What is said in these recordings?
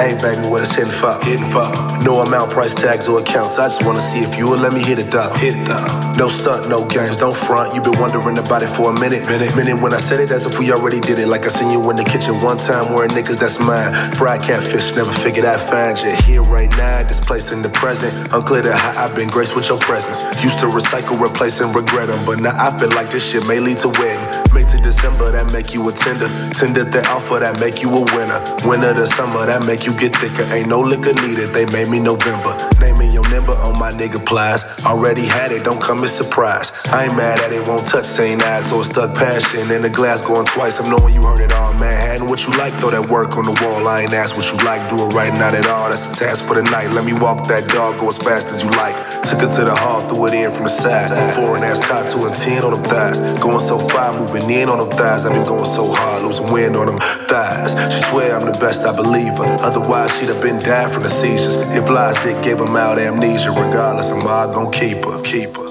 Hey baby, what it's hitting for? Hitting for. No amount, price tags or accounts. I just wanna see if you will let me hit it up. Hit it up. No stunt, no games, don't front. You been wondering about it for a minute. Minute, minute when I said it as if we already did it. Like I seen you in the kitchen one time wearing niggas, that's mine. Fried catfish, never figured I'd find you here right now. This place in the present. Unclear to how I've been graced with your presence. Used to recycle, replace, and regret them. But now I feel like this shit may lead to wedding. May to December, that make you a tender. Tender the alpha, that make you a winner. Winter to summer, that make you get thicker. Ain't no liquor needed, they made me November. Naming your number on my nigga plies. Already had it, don't come as surprise. I ain't mad at it, won't touch same eyes, so it's stuck passion. In the glass going twice, I'm knowing you heard it all. Manhattan, what you like, throw that work on the wall. I ain't ask what you like, do it right, not at all. That's a task for the night. Let me walk that dog, go as fast as you like. Took her to the hall, threw it in from the side. Foreign ass caught two and ten on them thighs. Going so far, moving in on them thighs. I've been going so hard, losing wind on them thighs. She swear I'm the best, I believe her. Otherwise, she'd have been dead from the seizures. If lies did give him out amnesia, regardless, I'm all gon' keep her. Keep her.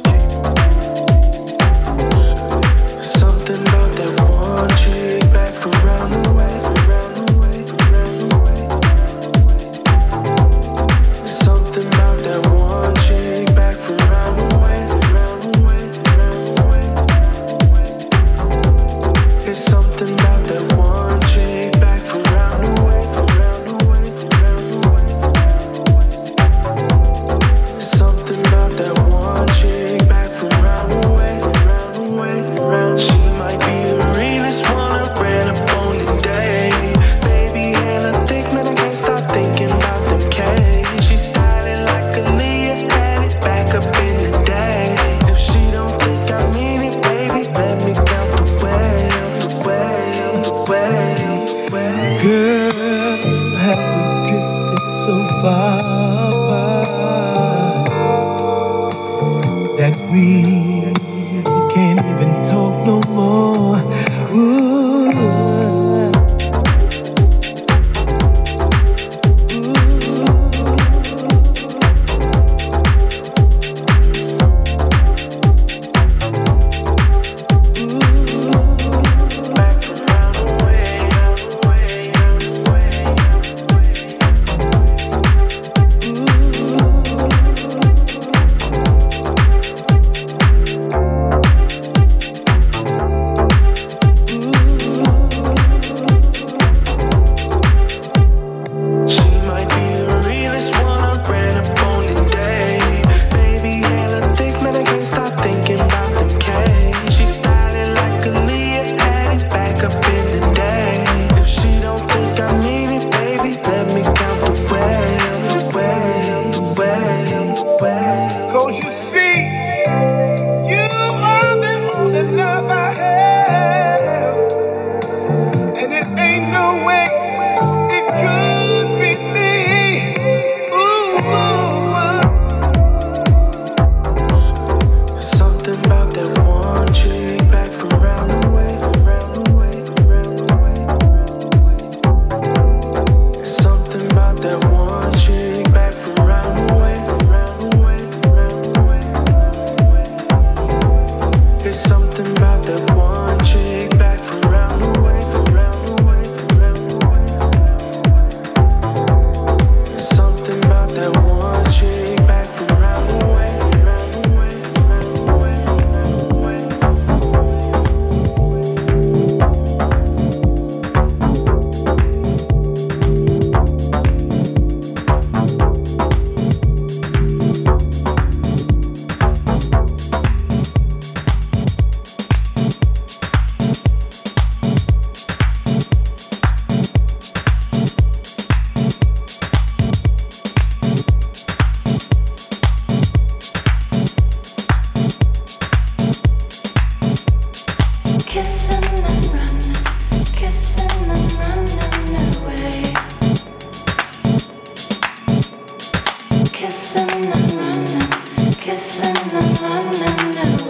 kissing and running, kissing and running.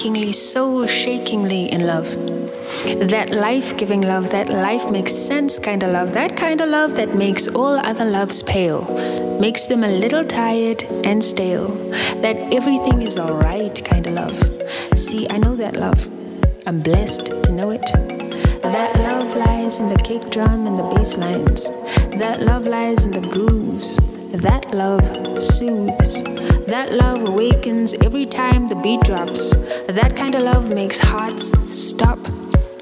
Heartbreakingly, soul shakingly in love. That life giving love, that life makes sense kind of love, that kind of love that makes all other loves pale, makes them a little tired and stale, that everything is alright kind of love. See, I know that love. I'm blessed to know it. That love lies in the kick drum and the bass lines. That love lies in the grooves. That love soothes. That love awakens every time the beat drops. That kind of love makes hearts stop.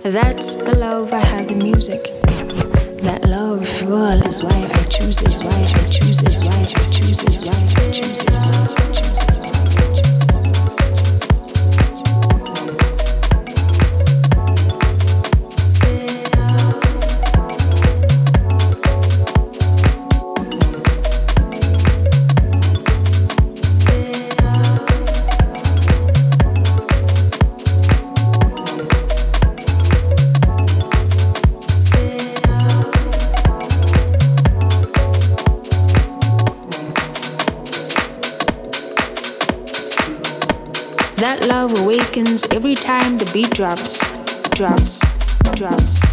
That's the love I have in music. That love, well, is why I choose this, why I choose this, why I choose this, why I choose this, why drops, drops, drops,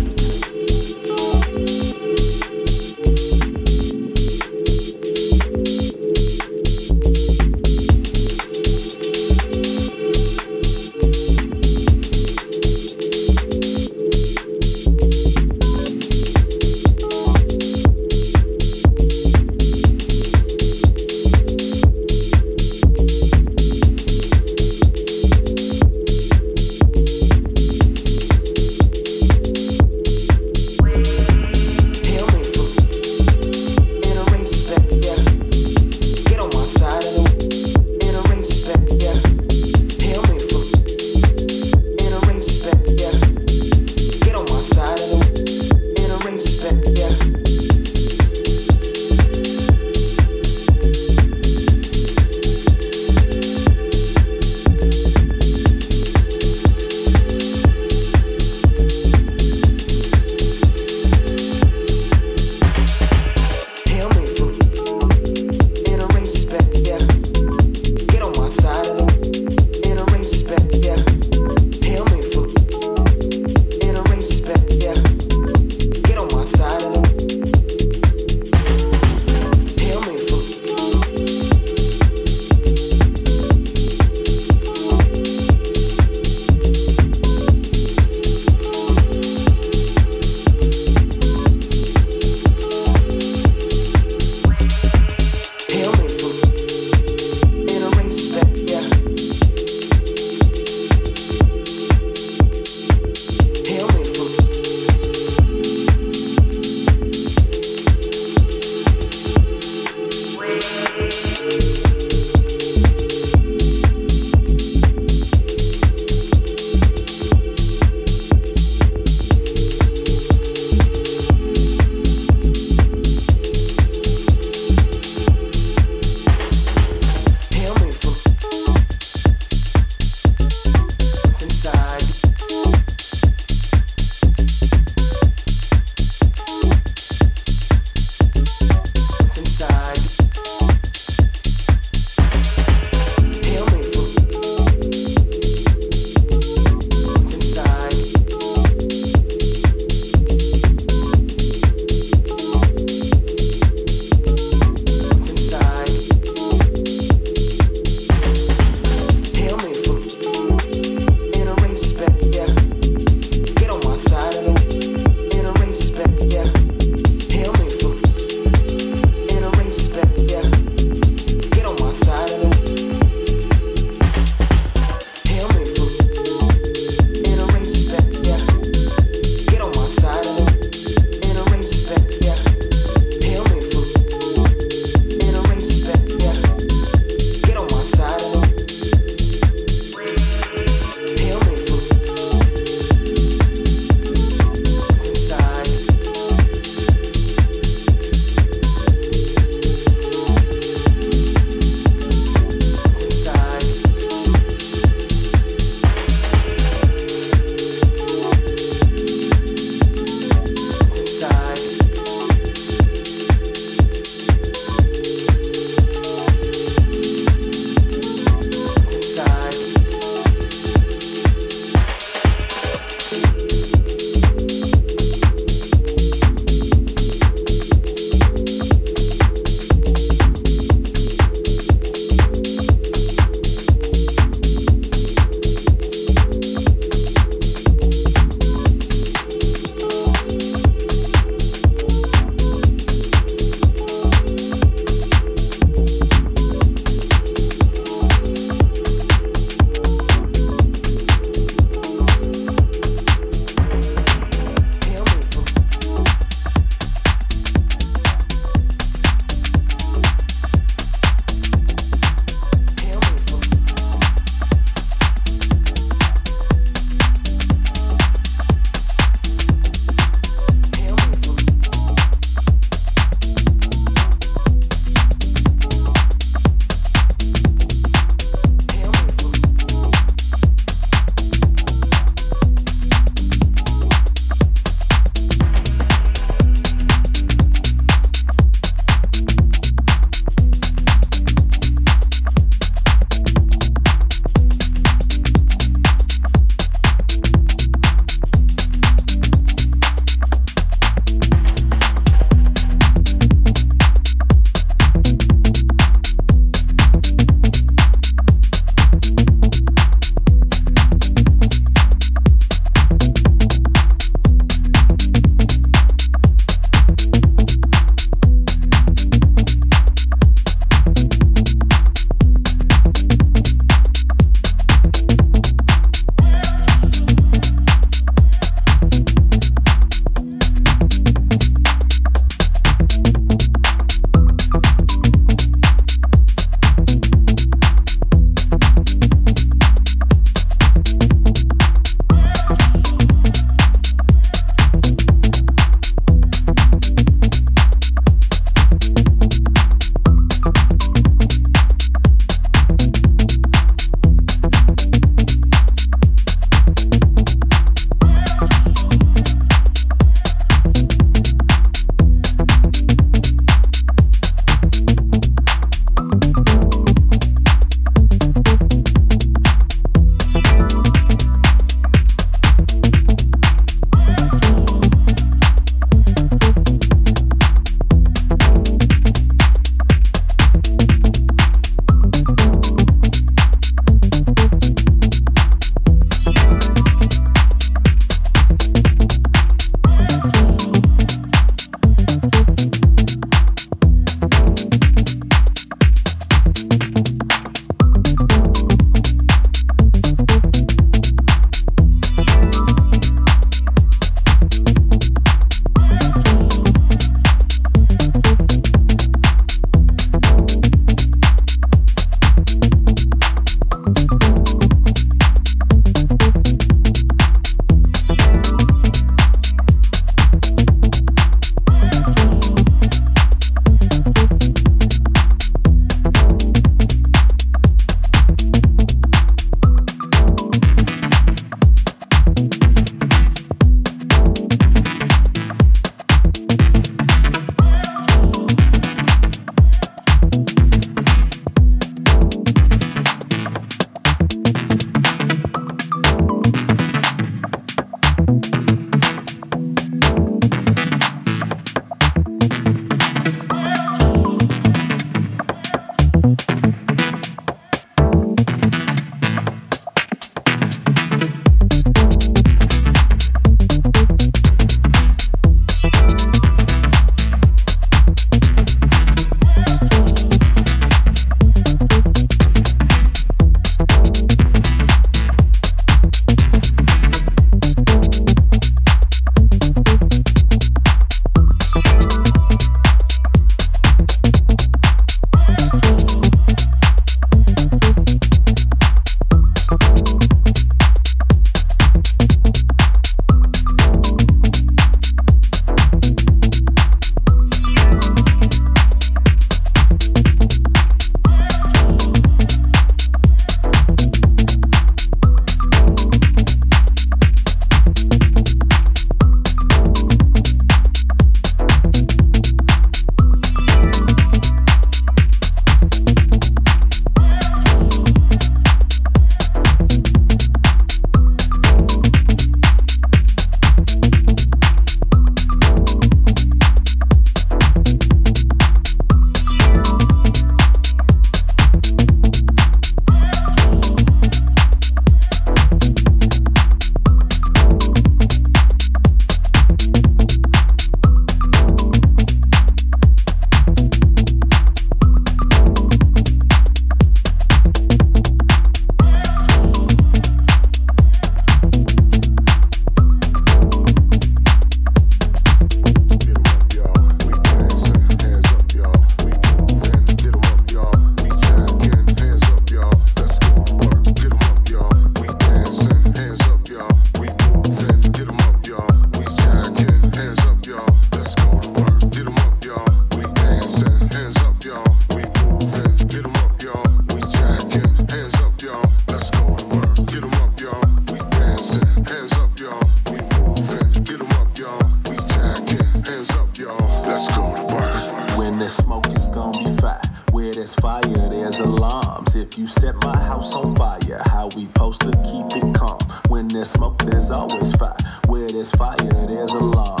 smoke, there's always fire. Where there's fire, there's a law.